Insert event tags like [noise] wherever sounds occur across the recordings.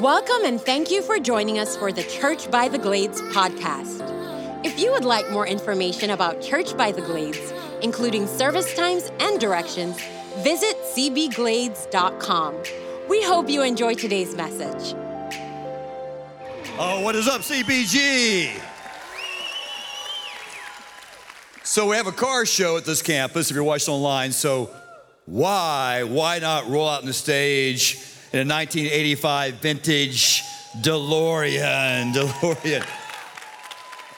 Welcome and thank you for joining us for the Church by the Glades podcast. If you would like more information about Church by the Glades, including service times and directions, visit cbglades.com. We hope you enjoy today's message. Oh, what is up, CBG? So we have a car show at this campus if you're watching online. So why, why not roll out on the stage in a 1985 vintage DeLorean, [laughs] DeLorean?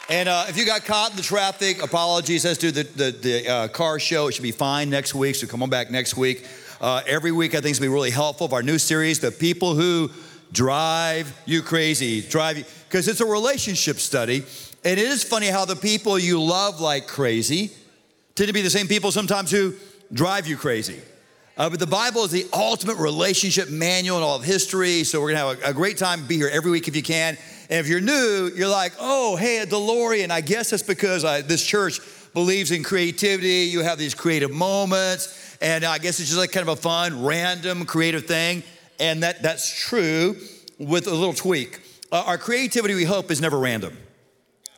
And uh, if you got caught in the traffic, apologies. Let's do the, the, the uh, car show. It should be fine next week, so come on back next week. Uh, every week, I think, it's going to be really helpful. Of our new series, The People Who Drive You Crazy. Drive you, because it's a relationship study. And it is funny how the people you love like crazy tend to be the same people sometimes who drive you crazy. Uh, but the Bible is the ultimate relationship manual in all of history. So we're going to have a, a, great time. Be here every week if you can. And if you're new, you're like, oh, hey, a DeLorean. I guess that's because I, this church believes in creativity. You have these creative moments. And I guess it's just like kind of a fun, random, creative thing. And that, that's true with a little tweak. Uh, our creativity, we hope, is never random.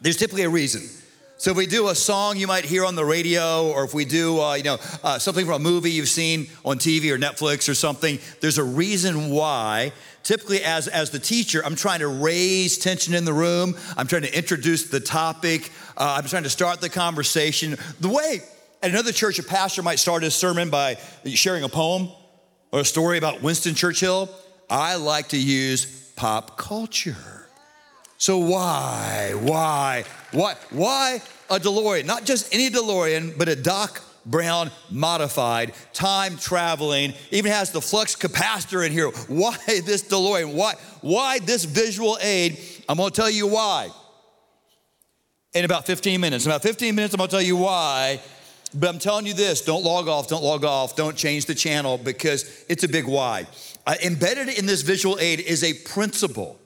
There's typically a reason. So if we do a song you might hear on the radio, or if we do, uh, you know, uh, something from a movie you've seen on TV or Netflix or something, there's a reason why. Typically, as as the teacher, I'm trying to raise tension in the room. I'm trying to introduce the topic. Uh, I'm trying to start the conversation. The way at another church, a pastor might start his sermon by sharing a poem or a story about Winston Churchill. I like to use pop culture. So why, why, why, why a DeLorean? Not just any DeLorean, but a Doc Brown modified, time traveling, even has the flux capacitor in here. [laughs] Why this DeLorean? Why, why this visual aid? I'm gonna tell you why. In about 15 minutes. In about 15 minutes, I'm gonna tell you why. But I'm telling you this don't log off, don't log off, don't change the channel because it's a big why. Uh, embedded in this visual aid is a principle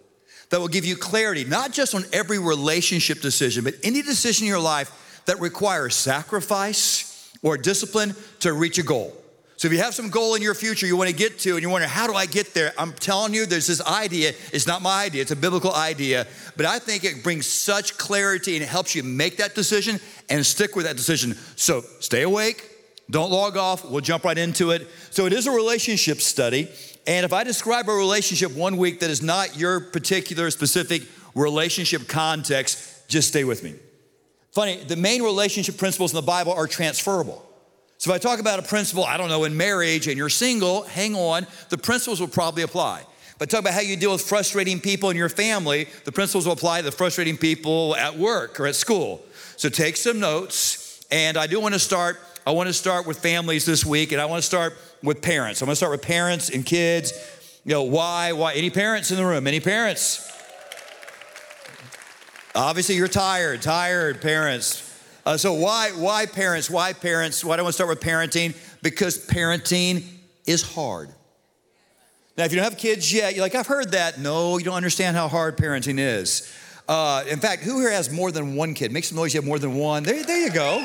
that will give you clarity, not just on every relationship decision, but any decision in your life that requires sacrifice or discipline to reach a goal. So if you have some goal in your future you want to get to and you're wondering, how do I get there? I'm telling you, there's this idea. It's not my idea, it's a biblical idea, but I think it brings such clarity and it helps you make that decision and stick with that decision. So stay awake, don't log off, we'll jump right into it. So it is a relationship study. And if I describe a relationship one week that is not your particular specific relationship context, just stay with me. Funny, the main relationship principles in the Bible are transferable. So if I talk about a principle, I don't know, in marriage and you're single, hang on, the principles will probably apply. But talk about how you deal with frustrating people in your family, the principles will apply to the frustrating people at work or at school. So take some notes. And I do want to start, I want to start with families this week, and I want to start with parents. I'm gonna start with parents and kids. You know, why? Why? Any parents in the room? Any parents? Obviously, you're tired, tired parents. Uh, so why, why parents? Why parents? Why do I want to start with parenting? Because parenting is hard. Now, if you don't have kids yet, you're like, I've heard that. No, you don't understand how hard parenting is. Uh, in fact, who here has more than one kid? Make some noise. You have more than one. There, there you go.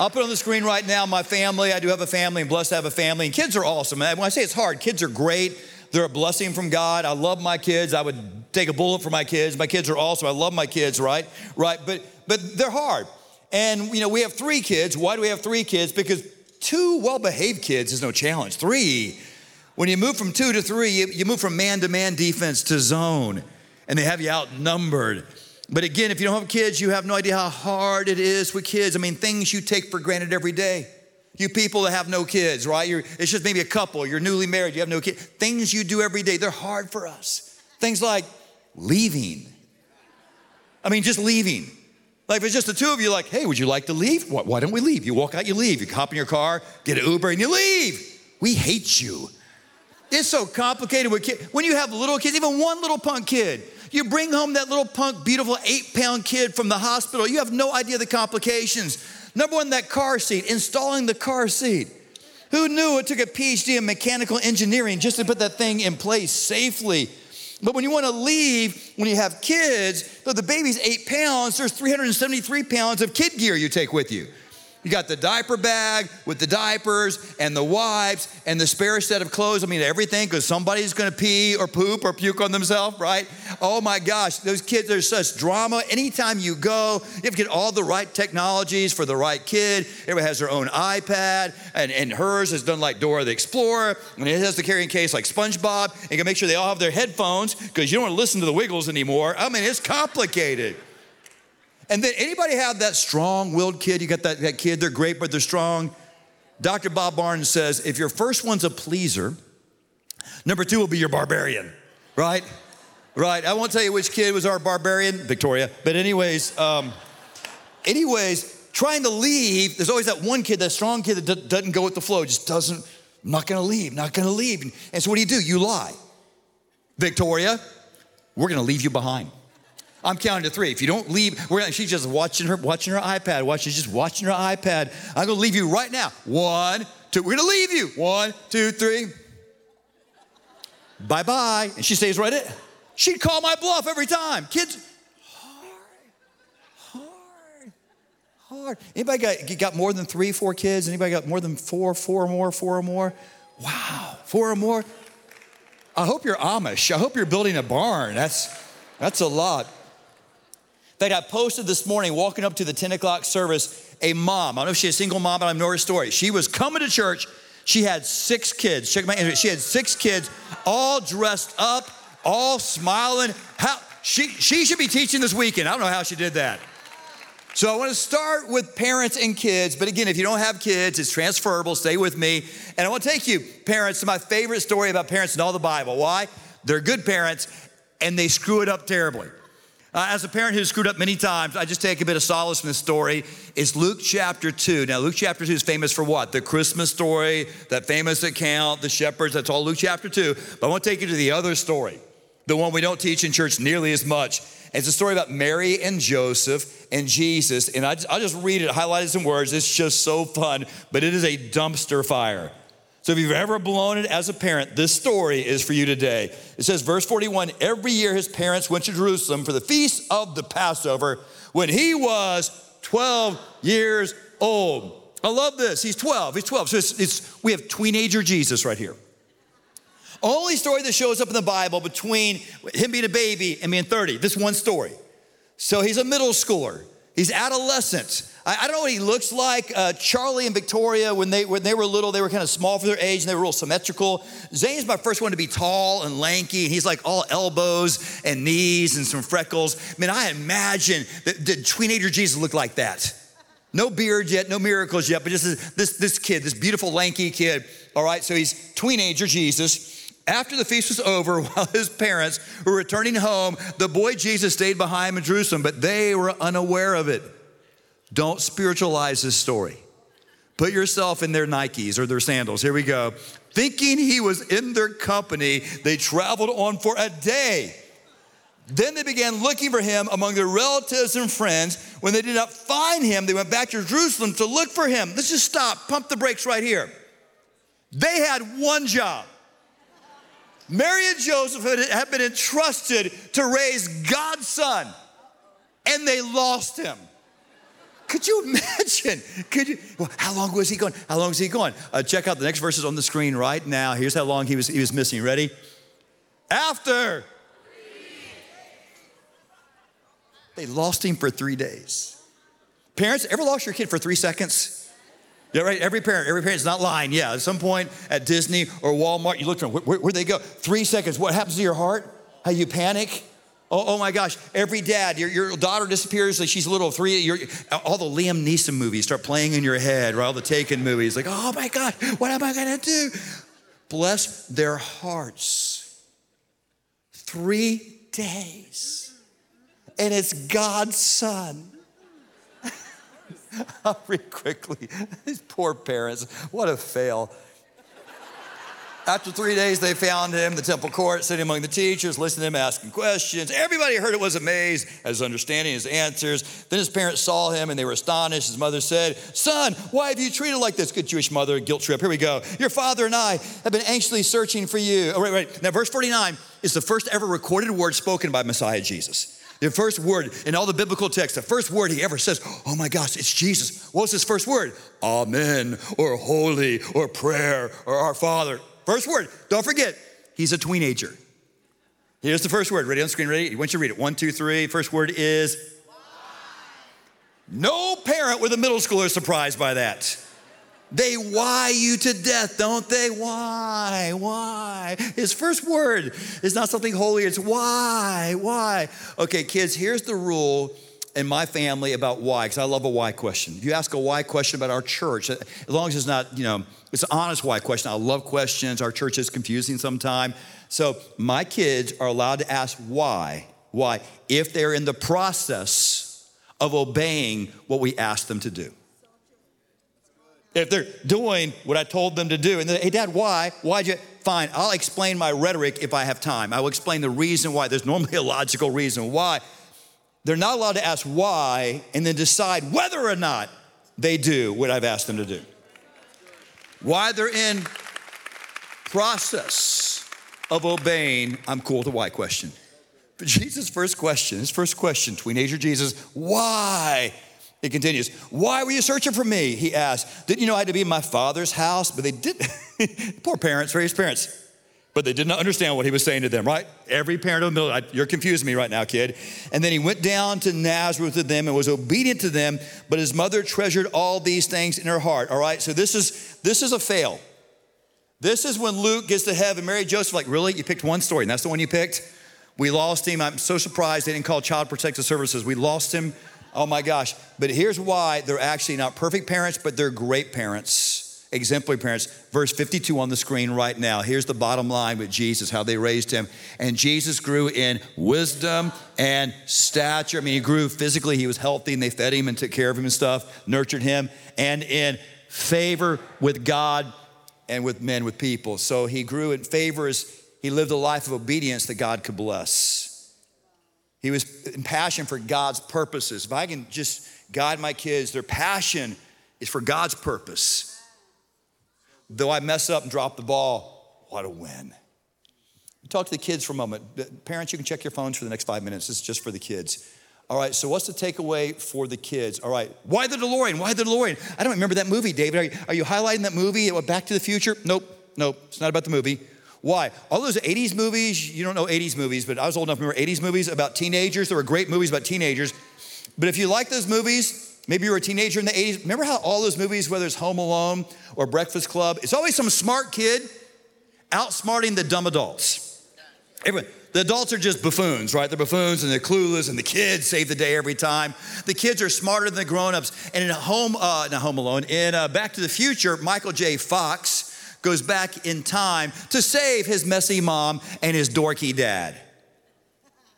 I'll put on the screen right now my family. I do have a family and blessed to have a family. And kids are awesome. when I say it's hard, kids are great. They're a blessing from God. I love my kids. I would take a bullet for my kids. My kids are awesome. I love my kids, right? Right. But but they're hard. And you know, we have three kids. Why do we have three kids? Because two well-behaved kids is no challenge. Three, when you move from two to three, you, you move from man-to-man defense to zone, and they have you outnumbered. But again, if you don't have kids, you have no idea how hard it is with kids. I mean, things you take for granted every day. You people that have no kids, right? You're, it's just maybe a couple, you're newly married, you have no kids. Things you do every day, they're hard for us. Things like leaving. I mean, just leaving. Like if it's just the two of you, like, hey, would you like to leave? Why, why don't we leave? You walk out, you leave. You hop in your car, get an Uber, and you leave. We hate you. It's so complicated with kids. When you have little kids, even one little punk kid, you bring home that little punk, beautiful eight pound kid from the hospital. You have no idea the complications. Number one, that car seat, installing the car seat. Who knew it took a PhD in mechanical engineering just to put that thing in place safely? But when you want to leave, when you have kids, though the baby's eight pounds, there's 373 pounds of kid gear you take with you. You got the diaper bag with the diapers and the wipes and the spare set of clothes. I mean, everything because somebody's going to pee or poop or puke on themselves, right? Oh my gosh, those kids, there's such drama. Anytime you go, you have to get all the right technologies for the right kid. Everybody has their own iPad, and, and hers is done like Dora the Explorer, and it has the carrying case like SpongeBob. And you can make sure they all have their headphones because you don't want to listen to the Wiggles anymore. I mean, it's complicated. And then anybody have that strong-willed kid? You got that, that kid, they're great, but they're strong. Dr. Bob Barnes says, if your first one's a pleaser, number two will be your barbarian, right? Right. I won't tell you which kid was our barbarian, Victoria. But anyways, um, anyways, trying to leave, there's always that one kid, that strong kid that doesn't go with the flow, just doesn't, not gonna leave, not gonna leave. And so what do you do? You lie. Victoria, we're gonna leave you behind. I'm counting to three. If you don't leave, we're, she's just watching her, watching her iPad. Watch, she's just watching her iPad. I'm gonna leave you right now. One, two, we're gonna leave you. One, two, three. Bye bye. And she stays right in. She'd call my bluff every time. Kids, hard, hard, hard. Anybody got, got more than three, four kids? Anybody got more than four, four or more, four or more? Wow, four or more? I hope you're Amish. I hope you're building a barn. That's, that's a lot fact, I posted this morning walking up to the 10 o'clock service, a mom, I don't know if she's a single mom, but I know her story. She was coming to church. She had six kids. Check my She had six kids, all dressed up, all smiling. How she she should be teaching this weekend. I don't know how she did that. So I want to start with parents and kids, but again, if you don't have kids, it's transferable. Stay with me. And I want to take you, parents, to my favorite story about parents in all the Bible. Why? They're good parents and they screw it up terribly. Uh, as a parent who's screwed up many times, I just take a bit of solace from this story. It's Luke chapter 2. Now, Luke chapter 2 is famous for what? The Christmas story, that famous account, the shepherds, that's all Luke chapter 2. But I want to take you to the other story, the one we don't teach in church nearly as much. It's a story about Mary and Joseph and Jesus. And I will just read it, highlighted some words. It's just so fun, but it is a dumpster fire. So if you've ever blown it as a parent, this story is for you today. It says, verse 41 every year his parents went to Jerusalem for the feast of the Passover when he was 12 years old. I love this. He's 12. He's 12. So it's, it's, we have teenager Jesus right here. Only story that shows up in the Bible between him being a baby and being 30. This one story. So he's a middle schooler. He's adolescent. I, I don't know what he looks like. Uh, Charlie and Victoria, when they, when they were little, they were kind of small for their age and they were real symmetrical. Zane's my first one to be tall and lanky, and he's like all elbows and knees and some freckles. I mean, I imagine that the teenager Jesus looked like that. No beard yet, no miracles yet, but just this, this, this kid, this beautiful lanky kid. All right, so he's teenager Jesus. After the feast was over, [laughs] while his parents were returning home, the boy Jesus stayed behind in Jerusalem, but they were unaware of it. Don't spiritualize this story. Put yourself in their Nikes or their sandals. Here we go. Thinking he was in their company, they traveled on for a day. Then they began looking for him among their relatives and friends. When they did not find him, they went back to Jerusalem to look for him. Let's just stop, pump the brakes right here. They had one job Mary and Joseph had been entrusted to raise God's son, and they lost him. Could you imagine? Could you? Well, how long was he going? How long was he going? Uh, check out the next verses on the screen right now. Here's how long he was, he was missing. Ready? After. They lost him for three days. Parents, ever lost your kid for three seconds? Yeah, right. Every parent, every parent's not lying. Yeah, at some point at Disney or Walmart, you look them. Where, would they go? Three seconds. What happens to your heart? How you panic? Oh, oh my gosh. Every dad, your, your daughter disappears. Like she's a little three. all the Liam Neeson movies start playing in your head, or all the Taken movies. Like, oh my God, what am I going to do? Bless their hearts. Three days. And it's God's son. [laughs] I'll read quickly. These poor parents, what a fail. After three days, they found him, the temple court, sitting among the teachers, listening to him asking questions. Everybody heard it was amazed at his understanding, his answers. Then his parents saw him and they were astonished. His mother said, Son, why have you treated like this? Good Jewish mother, guilt trip. Here we go. Your father and I have been anxiously searching for you. Oh, wait, wait. Now, verse 49 is the first ever recorded word spoken by Messiah Jesus. The first word in all the biblical texts, the first word he ever says, oh my gosh, it's Jesus. What was his first word? Amen, or holy, or prayer, or our Father. First word. Don't forget, he's a teenager. Here's the first word. Ready on the screen? Ready? Once you read it. One, two, three. First word is. No parent with a middle schooler is surprised by that. They why you to death, don't they? Why? Why? His first word is not something holy, it's why? Why? Okay, kids, here's the rule in my family about why, because I love a why question. If you ask a why question about our church, as long as it's not, you know, it's an honest why question. I love questions. Our church is confusing sometimes. So my kids are allowed to ask why, why, if they're in the process of obeying what we ask them to do. If they're doing what I told them to do, and hey, Dad, why? Why'd you? Fine, I'll explain my rhetoric if I have time. I will explain the reason why. There's normally a logical reason why. They're not allowed to ask why and then decide whether or not they do what I've asked them to do. Why they're in process of obeying, I'm cool with the why question. But Jesus' first question, his first question, teenager Jesus, why? It continues, Why were you searching for me? He asked. Didn't you know I had to be in my father's house? But they did. [laughs] Poor parents, raised parents. But they did not understand what he was saying to them, right? Every parent of the middle, you're confusing me right now, kid. And then he went down to Nazareth with them and was obedient to them, but his mother treasured all these things in her heart. All right, so this is this is a fail. This is when Luke gets to heaven. Mary Joseph, like, really? You picked one story, and that's the one you picked? We lost him. I'm so surprised they didn't call Child Protective Services. We lost him Oh my gosh. But here's why they're actually not perfect parents, but they're great parents, exemplary parents. Verse 52 on the screen right now. Here's the bottom line with Jesus, how they raised him. And Jesus grew in wisdom and stature. I mean, he grew physically, he was healthy, and they fed him and took care of him and stuff, nurtured him, and in favor with God and with men, with people. So he grew in favor as he lived a life of obedience that God could bless. He was in passion for God's purposes. If I can just guide my kids, their passion is for God's purpose. Though I mess up and drop the ball, what a win. Talk to the kids for a moment. Parents, you can check your phones for the next five minutes. This is just for the kids. All right, so what's the takeaway for the kids? All right, why the DeLorean? Why the DeLorean? I don't remember that movie, David. Are you, are you highlighting that movie, It went Back to the Future? Nope, nope, it's not about the movie. Why? All those 80s movies, you don't know 80s movies, but I was old enough to remember 80s movies about teenagers. There were great movies about teenagers. But if you like those movies, maybe you were a teenager in the 80s, remember how all those movies, whether it's Home Alone or Breakfast Club, it's always some smart kid outsmarting the dumb adults. Everyone, the adults are just buffoons, right? They're buffoons and they're clueless, and the kids save the day every time. The kids are smarter than the grown-ups. And in Home, uh, not Home Alone, in uh, Back to the Future, Michael J. Fox goes back in time to save his messy mom and his dorky dad.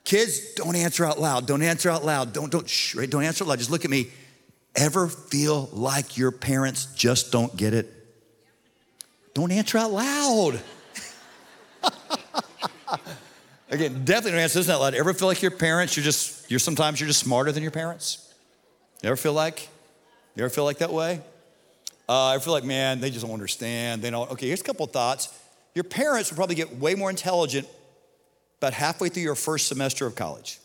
Kids, don't answer out loud. Don't answer out loud. Don't, don't, shh, right? don't answer out loud. Just look at me. Ever feel like your parents just don't get it? Don't answer out loud. [laughs] Again, definitely don't answer this out loud. Ever feel like your parents, you're just, you're sometimes you're just smarter than your parents? You ever feel like? You ever feel like that way? Uh, I feel like, man, they just don't understand. They don't. Okay, here's a couple thoughts. Your parents will probably get way more intelligent about halfway through your first semester of college.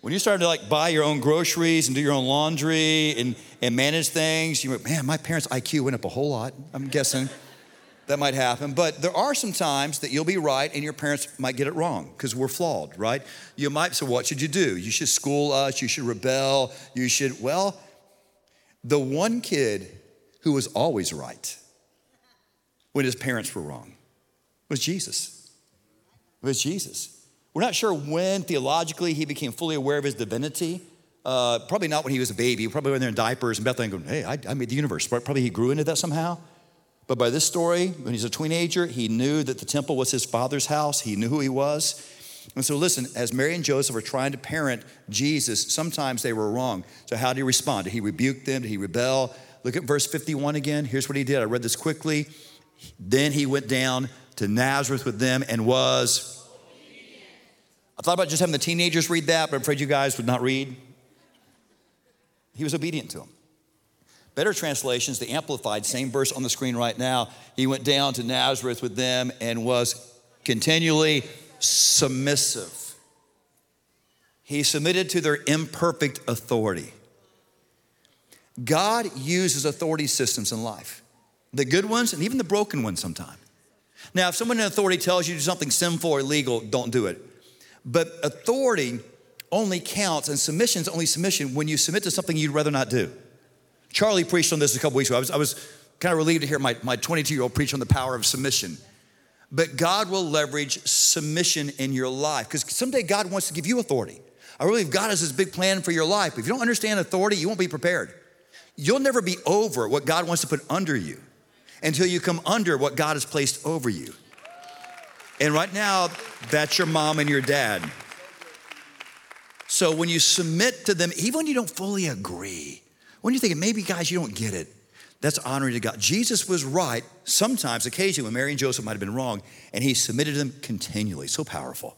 When you start to like buy your own groceries and do your own laundry and, and manage things, you went, man, my parents' IQ went up a whole lot. I'm guessing [laughs] that might happen. But there are some times that you'll be right and your parents might get it wrong because we're flawed, right? You might say, what should you do? You should school us, you should rebel, you should, well, the one kid who was always right when his parents were wrong was Jesus. It was Jesus. We're not sure when theologically he became fully aware of his divinity. Uh, probably not when he was a baby. Probably when they're in diapers and Bethlehem going, hey, I, I made the universe. Probably he grew into that somehow. But by this story, when he's a teenager, he knew that the temple was his father's house. He knew who he was. And so, listen, as Mary and Joseph are trying to parent Jesus, sometimes they were wrong. So, how did he respond? Did he rebuke them? Did he rebel? Look at verse 51 again. Here's what he did. I read this quickly. Then he went down to Nazareth with them and was. I thought about just having the teenagers read that, but I'm afraid you guys would not read. He was obedient to them. Better translations, the Amplified, same verse on the screen right now. He went down to Nazareth with them and was continually submissive. He submitted to their imperfect authority. God uses authority systems in life, the good ones and even the broken ones sometimes. Now, if someone in authority tells you to do something sinful or illegal, don't do it. But authority only counts and submission is only submission when you submit to something you'd rather not do. Charlie preached on this a couple weeks ago. I was, I was kind of relieved to hear my, my 22 year old preach on the power of submission. But God will leverage submission in your life because someday God wants to give you authority. I really believe God has this big plan for your life. If you don't understand authority, you won't be prepared. You'll never be over what God wants to put under you until you come under what God has placed over you. And right now, that's your mom and your dad. So when you submit to them, even when you don't fully agree, when you're thinking, maybe guys, you don't get it, that's honoring to God. Jesus was right sometimes, occasionally, when Mary and Joseph might have been wrong, and he submitted to them continually. So powerful.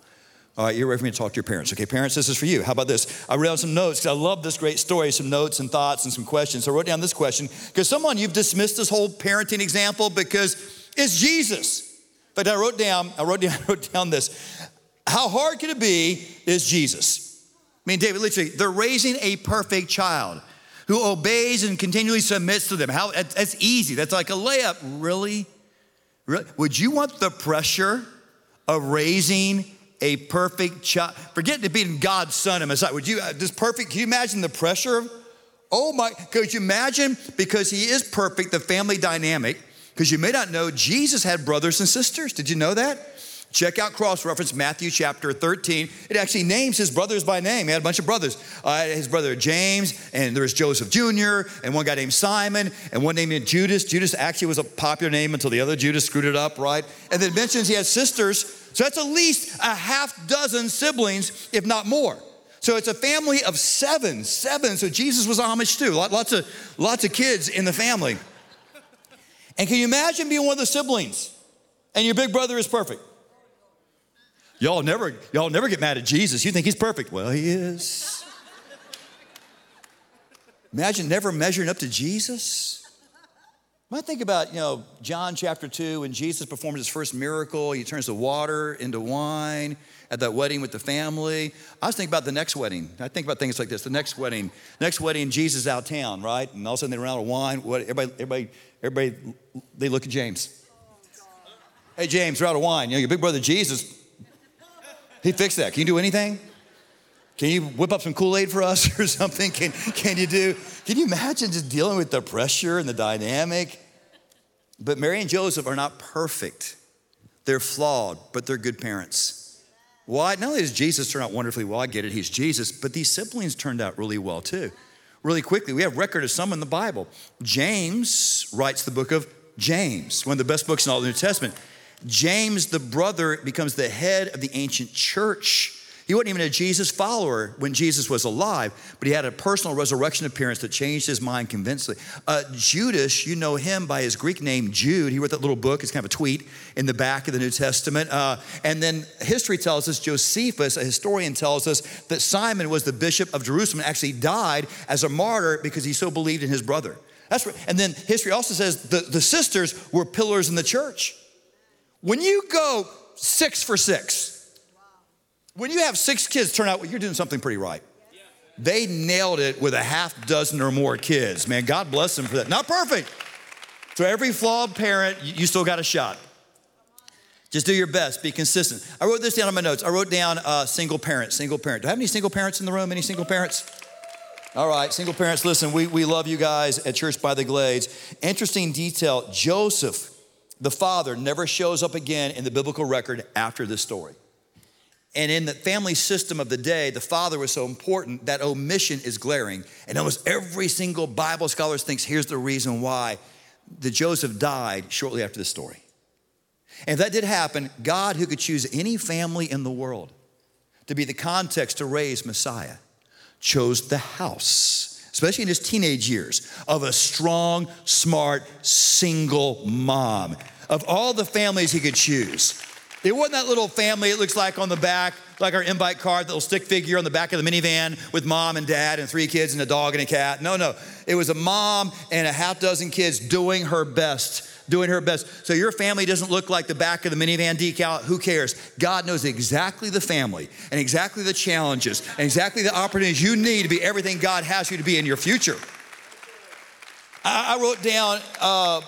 All right, you're ready for me to talk to your parents. Okay, parents, this is for you. How about this? I wrote down some notes because I love this great story, some notes and thoughts and some questions. So I wrote down this question because someone, you've dismissed this whole parenting example because it's Jesus. But I wrote down, I wrote down, [laughs] I wrote down this. How hard can it be is Jesus? I mean, David, literally, they're raising a perfect child who obeys and continually submits to them. How that's easy. That's like a layup. Really? Really? Would you want the pressure of raising a perfect child. Forget to being God's son and Messiah. Would you, uh, this perfect, can you imagine the pressure? Oh my, could you imagine? Because he is perfect, the family dynamic. Because you may not know, Jesus had brothers and sisters. Did you know that? Check out cross reference Matthew chapter 13. It actually names his brothers by name. He had a bunch of brothers. Uh, his brother James, and there was Joseph Jr., and one guy named Simon, and one named Judas. Judas actually was a popular name until the other Judas screwed it up, right? And then it mentions he had sisters. So that's at least a half dozen siblings, if not more. So it's a family of seven, seven. So Jesus was Amish too. Lots of, lots of kids in the family. And can you imagine being one of the siblings and your big brother is perfect? Y'all never, y'all never get mad at Jesus. You think he's perfect. Well, he is. Imagine never measuring up to Jesus. When I think about, you know, John chapter 2, when Jesus performs his first miracle, he turns the water into wine at that wedding with the family. I was thinking about the next wedding. I think about things like this. The next wedding, next wedding, Jesus out town, right? And all of a sudden they run out of wine. What, everybody, everybody, everybody, they look at James. Hey, James, we're out of wine. You know, your big brother Jesus, he fixed that. Can you do anything? Can you whip up some Kool-Aid for us [laughs] or something? Can, can you do, can you imagine just dealing with the pressure and the dynamic? But Mary and Joseph are not perfect. They're flawed, but they're good parents. Why? Not only does Jesus turn out wonderfully well, I get it, he's Jesus, but these siblings turned out really well too. Really quickly, we have record of some in the Bible. James writes the book of James, one of the best books in all the New Testament. James, the brother, becomes the head of the ancient church. He wasn't even a Jesus follower when Jesus was alive, but he had a personal resurrection appearance that changed his mind convincingly. Uh, Judas, you know him by his Greek name, Jude. He wrote that little book. It's kind of a tweet in the back of the New Testament. Uh, and then history tells us, Josephus, a historian, tells us that Simon was the bishop of Jerusalem actually died as a martyr because he so believed in his brother. That's right. And then history also says the, the sisters were pillars in the church. When you go six for six, when you have six kids turn out, well, you're doing something pretty right. They nailed it with a half dozen or more kids. Man, God bless them for that. Not perfect. So every flawed parent, you still got a shot. Just do your best, be consistent. I wrote this down on my notes. I wrote down uh, single parent, single parent. Do I have any single parents in the room? Any single parents? All right, single parents, listen, we, we love you guys at Church by the Glades. Interesting detail Joseph, the father, never shows up again in the biblical record after this story. And in the family system of the day, the father was so important that omission is glaring. And almost every single Bible scholar thinks here's the reason why that Joseph died shortly after this story. And if that did happen, God, who could choose any family in the world to be the context to raise Messiah, chose the house, especially in his teenage years, of a strong, smart, single mom. Of all the families he could choose, it wasn't that little family it looks like on the back, like our invite card, the little stick figure on the back of the minivan with mom and dad and three kids and a dog and a cat. No, no. It was a mom and a half dozen kids doing her best doing her best. So your family doesn't look like the back of the minivan decal. Who cares? God knows exactly the family and exactly the challenges and exactly the opportunities you need to be everything God has you to be in your future. I, I wrote down uh,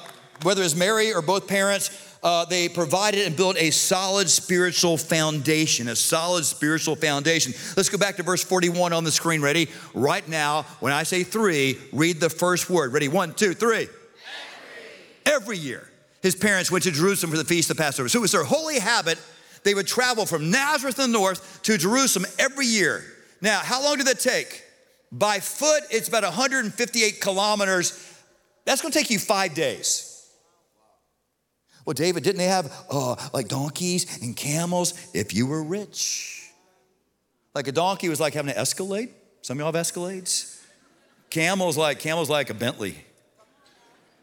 whether it's Mary or both parents, uh, they provided and built a solid spiritual foundation, a solid spiritual foundation. Let's go back to verse 41 on the screen. Ready? Right now, when I say three, read the first word. Ready? One, two, three. Every, year, his parents went to Jerusalem for the feast of Passover. So it was their holy habit. They would travel from Nazareth in the north to Jerusalem every year. Now, how long did that take? By foot, it's about 158 kilometers. That's gonna take you five days. Well, David, didn't they have uh, like donkeys and camels if you were rich? Like a donkey was like having an Escalade. Some of y'all have Escalades. Camels like camels like a Bentley.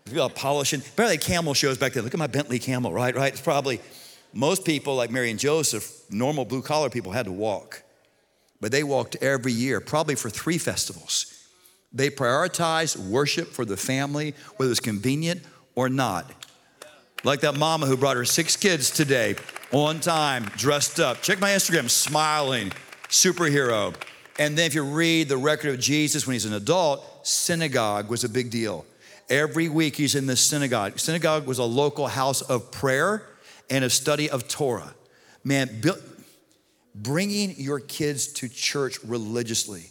People polishing. Barely camel shows back then. Look at my Bentley camel, right? Right. It's probably most people like Mary and Joseph, normal blue collar people, had to walk, but they walked every year, probably for three festivals. They prioritized worship for the family, whether it's convenient or not. Like that mama who brought her six kids today on time, dressed up. Check my Instagram, smiling, superhero. And then if you read the record of Jesus when he's an adult, synagogue was a big deal. Every week he's in the synagogue. Synagogue was a local house of prayer and a study of Torah. Man, bringing your kids to church religiously.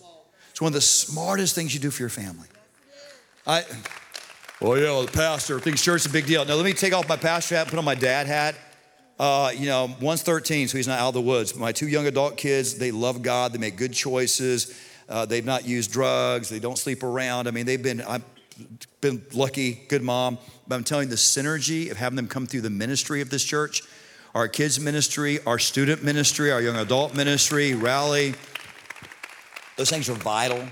It's one of the smartest things you do for your family. I, well, yeah, the pastor thinks church is a big deal. Now, let me take off my pastor hat and put on my dad hat. Uh, you know, one's 13, so he's not out of the woods. My two young adult kids, they love God, they make good choices. Uh, they've not used drugs, they don't sleep around. I mean, they've been, I've been lucky, good mom. But I'm telling you, the synergy of having them come through the ministry of this church, our kids' ministry, our student ministry, our young adult ministry, rally, those things are vital.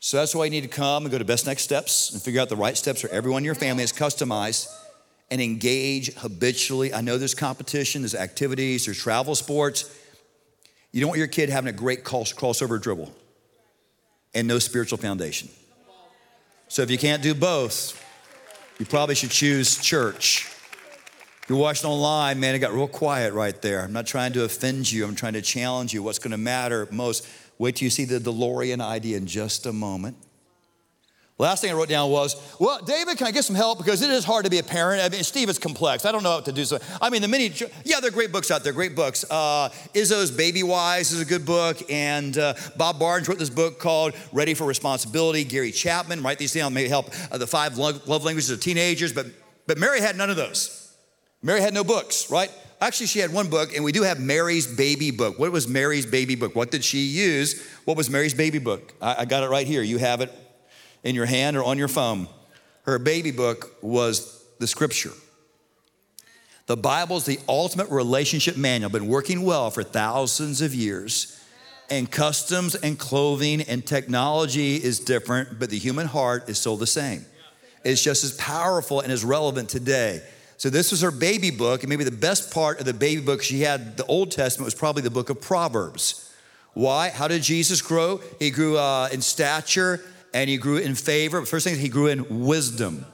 So that's why you need to come and go to Best Next Steps and figure out the right steps for everyone in your family. It's customized and engage habitually. I know there's competition, there's activities, there's travel sports. You don't want your kid having a great crossover dribble and no spiritual foundation. So if you can't do both, you probably should choose church. If you're watching online, man, it got real quiet right there. I'm not trying to offend you, I'm trying to challenge you. What's gonna matter most Wait till you see the DeLorean idea in just a moment. Last thing I wrote down was, well, David, can I get some help? Because it is hard to be a parent. I mean, Steve, is complex. I don't know what to do. So, I mean, the many, yeah, there are great books out there, great books. Uh, Ezzo's Baby Wise is a good book. And uh, Bob Barnes wrote this book called Ready for Responsibility. Gary Chapman, write these down, maybe help uh, the five love languages of teenagers. But, but Mary had none of those. Mary had no books, right? Actually, she had one book, and we do have Mary's baby book. What was Mary's baby book? What did she use? What was Mary's baby book? I, I got it right here. You have it in your hand or on your phone. Her baby book was the scripture. The Bible is the ultimate relationship manual, been working well for thousands of years. And customs and clothing and technology is different, but the human heart is still the same. It's just as powerful and as relevant today. So this was her baby book, and maybe the best part of the baby book she had, the Old Testament, was probably the book of Proverbs. Why? How did Jesus grow? He grew uh, in stature and he grew in favor. First thing, he grew in wisdom.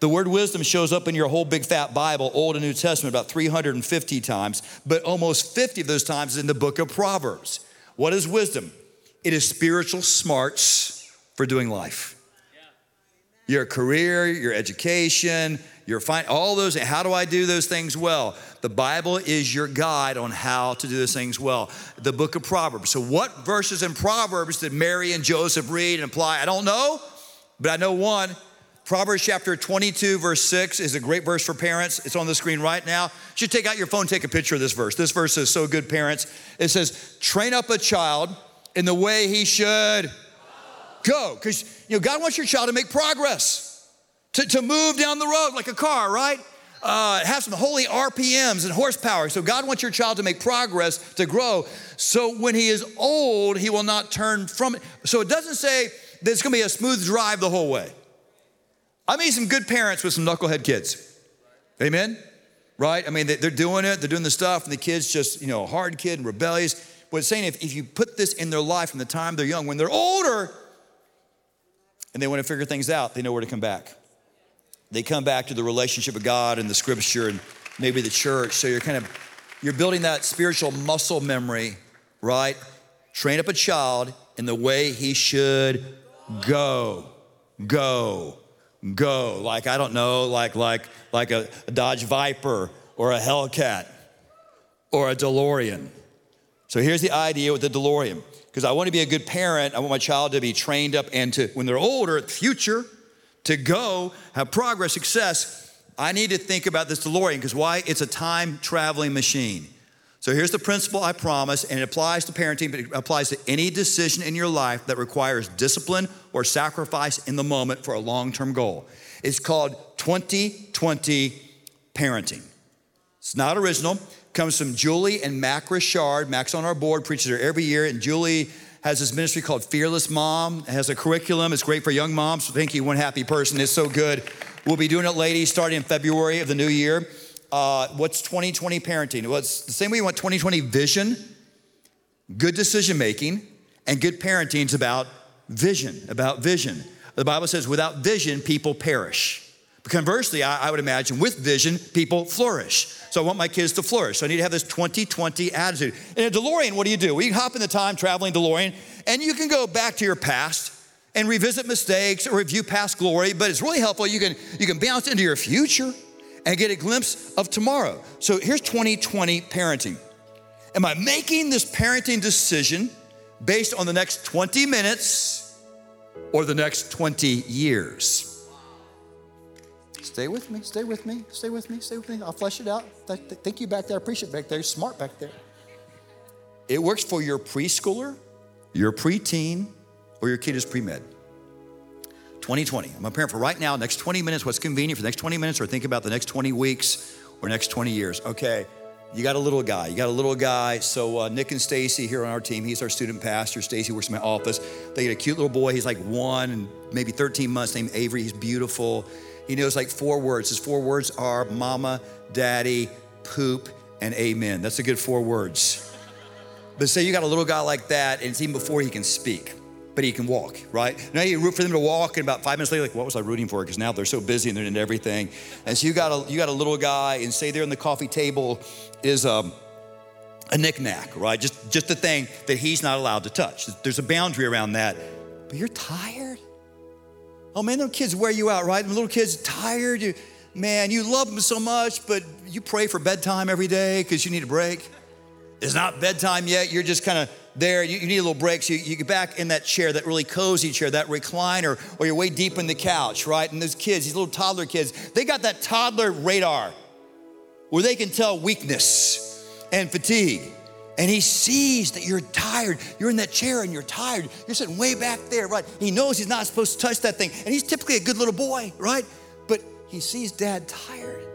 The word wisdom shows up in your whole big fat Bible, Old and New Testament, about 350 times, but almost 50 of those times is in the book of Proverbs. What is wisdom? It is spiritual smarts for doing life. Your career, your education, you're fine. All those, how do I do those things well? The Bible is your guide on how to do those things well. The book of Proverbs. So, what verses in Proverbs did Mary and Joseph read and apply? I don't know, but I know one. Proverbs chapter 22, verse 6 is a great verse for parents. It's on the screen right now. You should take out your phone, take a picture of this verse. This verse is so good, parents. It says, train up a child in the way he should go. Because you know, God wants your child to make progress to, to move down the road like a car, right? Uh, have some holy RPMs and horsepower. So God wants your child to make progress, to grow. So when he is old, he will not turn from it. So it doesn't say that it's gonna be a smooth drive the whole way. I mean, some good parents with some knucklehead kids. Amen? Right? I mean, they're doing it, they're doing the stuff, and the kid's just, you know, hard kid and rebellious. But it's saying if, if you put this in their life from the time they're young, when they're older and they want to figure things out, they know where to come back. they come back to the relationship of God and the scripture and maybe the church. So you're kind of you're building that spiritual muscle memory, right? Train up a child in the way he should go. Go. Go. Like I don't know, like like like a, a Dodge Viper or a Hellcat or a DeLorean. So here's the idea with the DeLorean. Because I want to be a good parent, I want my child to be trained up and to, when they're older, future, to go, have progress, success. I need to think about this DeLorean because why? It's a time traveling machine. So here's the principle I promise, and it applies to parenting, but it applies to any decision in your life that requires discipline or sacrifice in the moment for a long term goal. It's called 2020 parenting. It's not original, comes from Julie and Mac Richard. Mac's on our board, preaches there every year, and Julie has this ministry called Fearless Mom. It has a curriculum. It's great for young moms. Thank you, one happy person. It's so good. We'll be doing it, ladies, starting in February of the new year. Uh, what's 2020 parenting? Well, it's the same way you want 2020 vision, good decision making, and good parenting is about vision, about vision. The Bible says, without vision, people perish. Conversely, I, I would imagine with vision, people flourish. So I want my kids to flourish. So I need to have this 2020 attitude. In a DeLorean, what do you do? Well, you hop in the time traveling DeLorean, and you can go back to your past and revisit mistakes or review past glory, but it's really helpful. You can, you can bounce into your future and get a glimpse of tomorrow. So here's 2020 parenting. Am I making this parenting decision based on the next 20 minutes or the next 20 years? Stay with me, stay with me, stay with me, stay with me. I'll flesh it out. Thank you back there. I appreciate it back there. You're smart back there. It works for your preschooler, your preteen, or your kid is pre med. 2020. I'm a parent for right now, next 20 minutes, what's convenient for the next 20 minutes, or think about the next 20 weeks or next 20 years. Okay, you got a little guy. You got a little guy. So uh, Nick and Stacy here on our team, he's our student pastor. Stacy works in my office. They get a cute little boy. He's like one and maybe 13 months, named Avery. He's beautiful. He knows like four words. His four words are mama, daddy, poop, and amen. That's a good four words. But say you got a little guy like that, and it's even before he can speak, but he can walk, right? Now you root for them to walk, and about five minutes later, like, what was I rooting for? Because now they're so busy and they're into everything. And so you got a you got a little guy, and say there on the coffee table is um, a knickknack, right? Just just the thing that he's not allowed to touch. There's a boundary around that. But you're tired. Oh man, those kids wear you out, right? The little kids tired. You, man, you love them so much, but you pray for bedtime every day because you need a break. It's not bedtime yet. You're just kind of there. You, you, need a little break. So you, you, get back in that chair, that really cozy chair, that recliner, or you're way deep in the couch, right? And those kids, these little toddler kids, they got that toddler radar where they can tell weakness and fatigue. And he sees that you're tired. You're in that chair and you're tired. You're sitting way back there, right? He knows he's not supposed to touch that thing. And he's typically a good little boy, right? But he sees dad tired.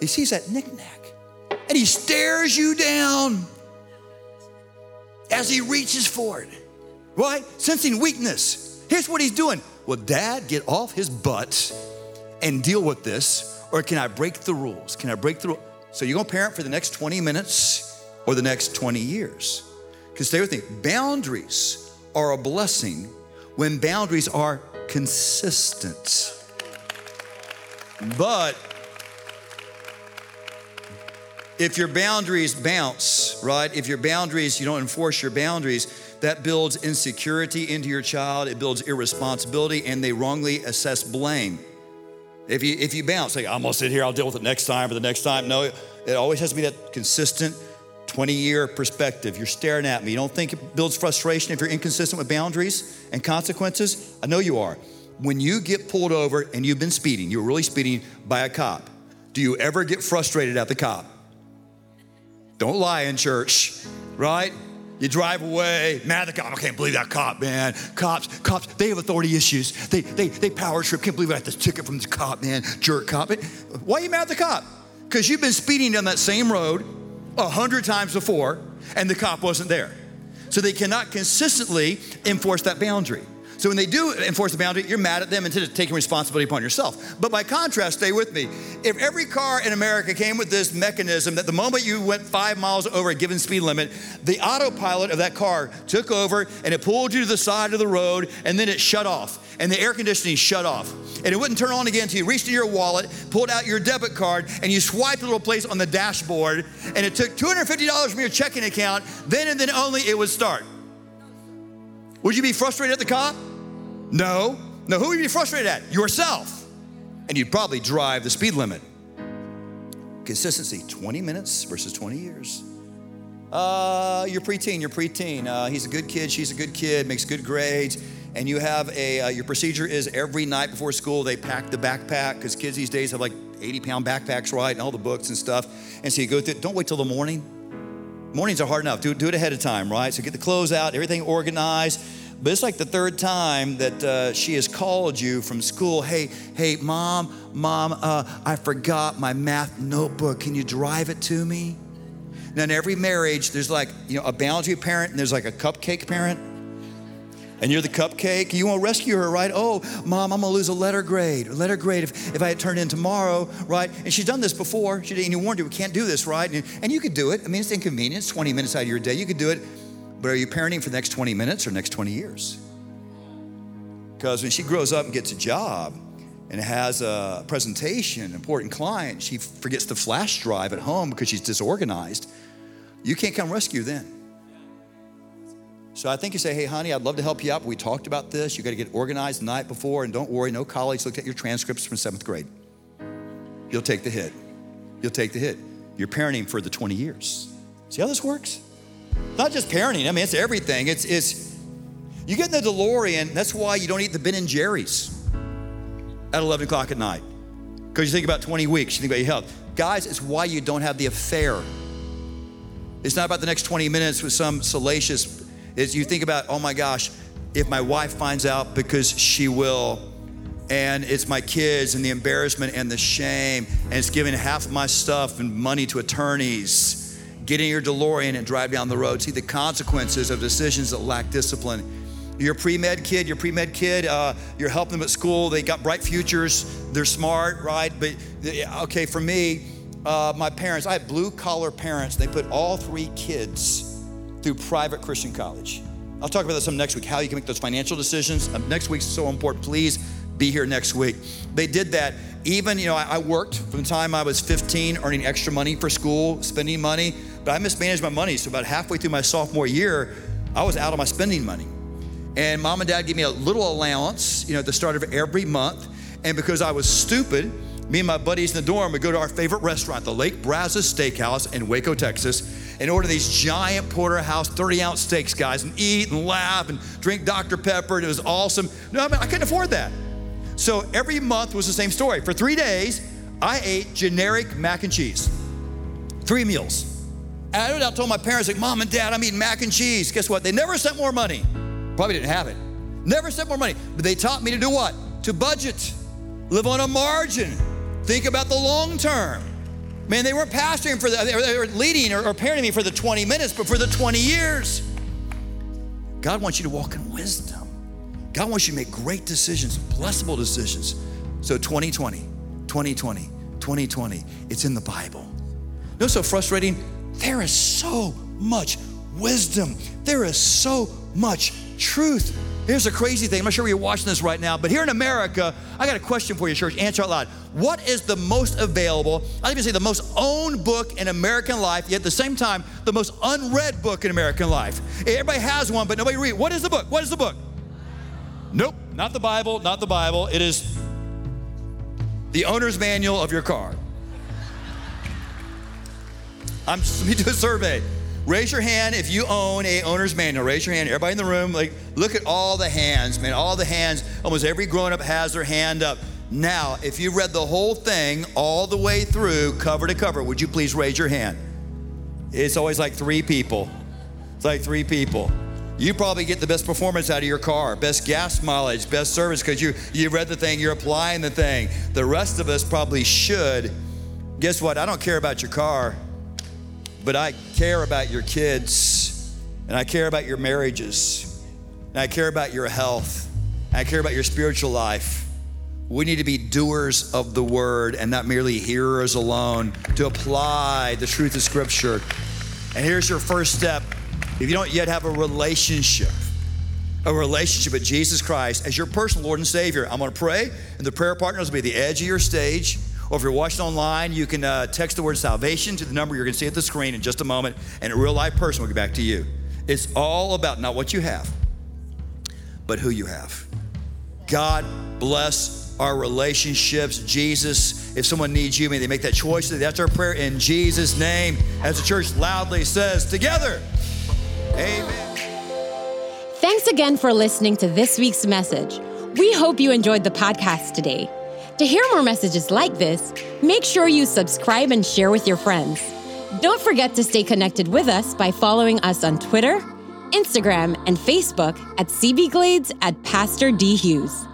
He sees that knickknack. And he stares you down as he reaches for it, right? Sensing weakness. Here's what he's doing. Will dad get off his butt and deal with this? Or can I break the rules? Can I break the rules? So you're gonna parent for the next 20 minutes or the next 20 years. Because stay with me, boundaries are a blessing when boundaries are consistent. But if your boundaries bounce, right? If your boundaries, you don't enforce your boundaries, that builds insecurity into your child, it builds irresponsibility, and they wrongly assess blame. If you if you bounce, like I'm gonna sit here, I'll deal with it next time or the next time. No, it always has to be that consistent 20 year perspective. You're staring at me. You don't think it builds frustration if you're inconsistent with boundaries and consequences? I know you are. When you get pulled over and you've been speeding, you're really speeding by a cop, do you ever get frustrated at the cop? Don't lie in church, right? You drive away, mad at the cop. I can't believe that cop, man. Cops, cops, they have authority issues. They, they, they power trip. Can't believe I got this ticket from this cop, man. Jerk cop. Why are you mad at the cop? Because you've been speeding down that same road a hundred times before and the cop wasn't there. So they cannot consistently enforce that boundary. So when they do enforce the boundary, you're mad at them instead of taking responsibility upon yourself. But by contrast, stay with me. If every car in America came with this mechanism that the moment you went five miles over a given speed limit, the autopilot of that car took over and it pulled you to the side of the road and then it shut off and the air conditioning shut off. And it wouldn't turn on again until you reached in your wallet, pulled out your debit card, and you swiped a little place on the dashboard, and it took $250 from your checking account, then and then only it would start. Would you be frustrated at the cop? No. No, who would you be frustrated at? Yourself. And you'd probably drive the speed limit. Consistency 20 minutes versus 20 years. Uh, you're preteen, you're preteen. Uh, he's a good kid, she's a good kid, makes good grades. And you have a, uh, your procedure is every night before school, they pack the backpack, because kids these days have like 80 pound backpacks, right? And all the books and stuff. And so you go through, don't wait till the morning. Mornings are hard enough. Do, do it ahead of time, right? So get the clothes out, everything organized. But it's like the third time that uh, she has called you from school. Hey, hey, mom, mom, uh, I forgot my math notebook. Can you drive it to me? Now, in every marriage, there's like you know a boundary parent and there's like a cupcake parent. And you're the cupcake. You want to rescue her, right? Oh, mom, I'm gonna lose a letter grade. A letter grade if, if I had turned in tomorrow, right? And she's done this before. She did, and you warned her, we can't do this, right? And, and you could do it. I mean, it's inconvenience, 20 minutes out of your day. You could do it. But are you parenting for the next 20 minutes or next 20 years? Because when she grows up and gets a job and has a presentation, an important client, she forgets the flash drive at home because she's disorganized. You can't come rescue then. So I think you say, hey, honey, I'd love to help you out, we talked about this. You got to get organized the night before, and don't worry, no colleagues looked at your transcripts from seventh grade. You'll take the hit. You'll take the hit. You're parenting for the 20 years. See how this works? Not just parenting, I mean, it's everything. It's, it's you get in the DeLorean, that's why you don't eat the Ben and Jerry's at 11 o'clock at night. Because you think about 20 weeks, you think about your health. Guys, it's why you don't have the affair. It's not about the next 20 minutes with some salacious is you think about, oh my gosh, if my wife finds out because she will, and it's my kids and the embarrassment and the shame, and it's giving half of my stuff and money to attorneys, get in your DeLorean and drive down the road. See the consequences of decisions that lack discipline. Your pre med kid, your pre med kid, uh, you're helping them at school. They got bright futures. They're smart, right? But okay, for me, uh, my parents, I had blue collar parents. They put all three kids through private Christian college. I'll talk about that some next week, how you can make those financial decisions. Um, next week's so important. Please be here next week. They did that. Even, you know, I, I, worked from the time I was 15, earning extra money for school, spending money, but I mismanaged my money. So about halfway through my sophomore year, I was out of my spending money. And mom and dad gave me a little allowance, you know, at the start of every month. And because I was stupid, me and my buddies in the dorm would go to our favorite restaurant, the Lake Brazos Steakhouse in Waco, Texas, and order these giant porterhouse 30 ounce steaks, guys, and eat and laugh and drink Dr. Pepper. And it was awesome. No, I, mean, I couldn't afford that. So every month was the same story. For three days, I ate generic mac and cheese. Three meals. And I told my parents, like, Mom and Dad, I'm eating mac and cheese. Guess what? They never sent more money. Probably didn't have it. Never sent more money. But they taught me to do what? To budget, live on a margin, think about the long term. Man, they weren't pastoring for the, they were leading or, or parenting me for the 20 minutes, but for the 20 years. God wants you to walk in wisdom. God wants you to make great decisions, blessable decisions. So 2020, 2020, 2020, it's in the Bible. You know so frustrating? There is so much wisdom. There is so much truth Here's a crazy thing. I'm not sure you're watching this right now, but here in America, I got a question for you, church. Answer out loud. What is the most available, I'd even say the most owned book in American life, yet at the same time, the most unread book in American life? Everybody has one, but nobody reads. What is the book? What is the book? Nope, not the Bible, not the Bible. It is the owner's manual of your car. I'm [laughs] let me do a survey. Raise your hand if you own a owner's manual. Raise your hand. Everybody in the room, like, look at all the hands, man. All the hands. Almost every grown up has their hand up. Now, if you read the whole thing all the way through, cover to cover, would you please raise your hand? It's always like three people. It's like three people. You probably get the best performance out of your car, best gas mileage, best service because you you read the thing, you're applying the thing. The rest of us probably should. Guess what? I don't care about your car but I care about your kids, and I care about your marriages, and I care about your health, and I care about your spiritual life. We need to be doers of the word and not merely hearers alone to apply the truth of Scripture. And here's your first step. If you don't yet have a relationship, a relationship with Jesus Christ as your personal Lord and Savior, I'm to pray, and the prayer partners will be at the edge of your stage. Or if you're watching online, you can uh, text the word salvation to the number you're going to see at the screen in just a moment, and a real life person will get back to you. It's all about not what you have, but who you have. God bless our relationships. Jesus, if someone needs you, may they make that choice. That's our prayer in Jesus' name. As the church loudly says, together, Amen. Thanks again for listening to this week's message. We hope you enjoyed the podcast today. To hear more messages like this, make sure you subscribe and share with your friends. Don't forget to stay connected with us by following us on Twitter, Instagram, and Facebook at CBGlades at Pastor D. Hughes.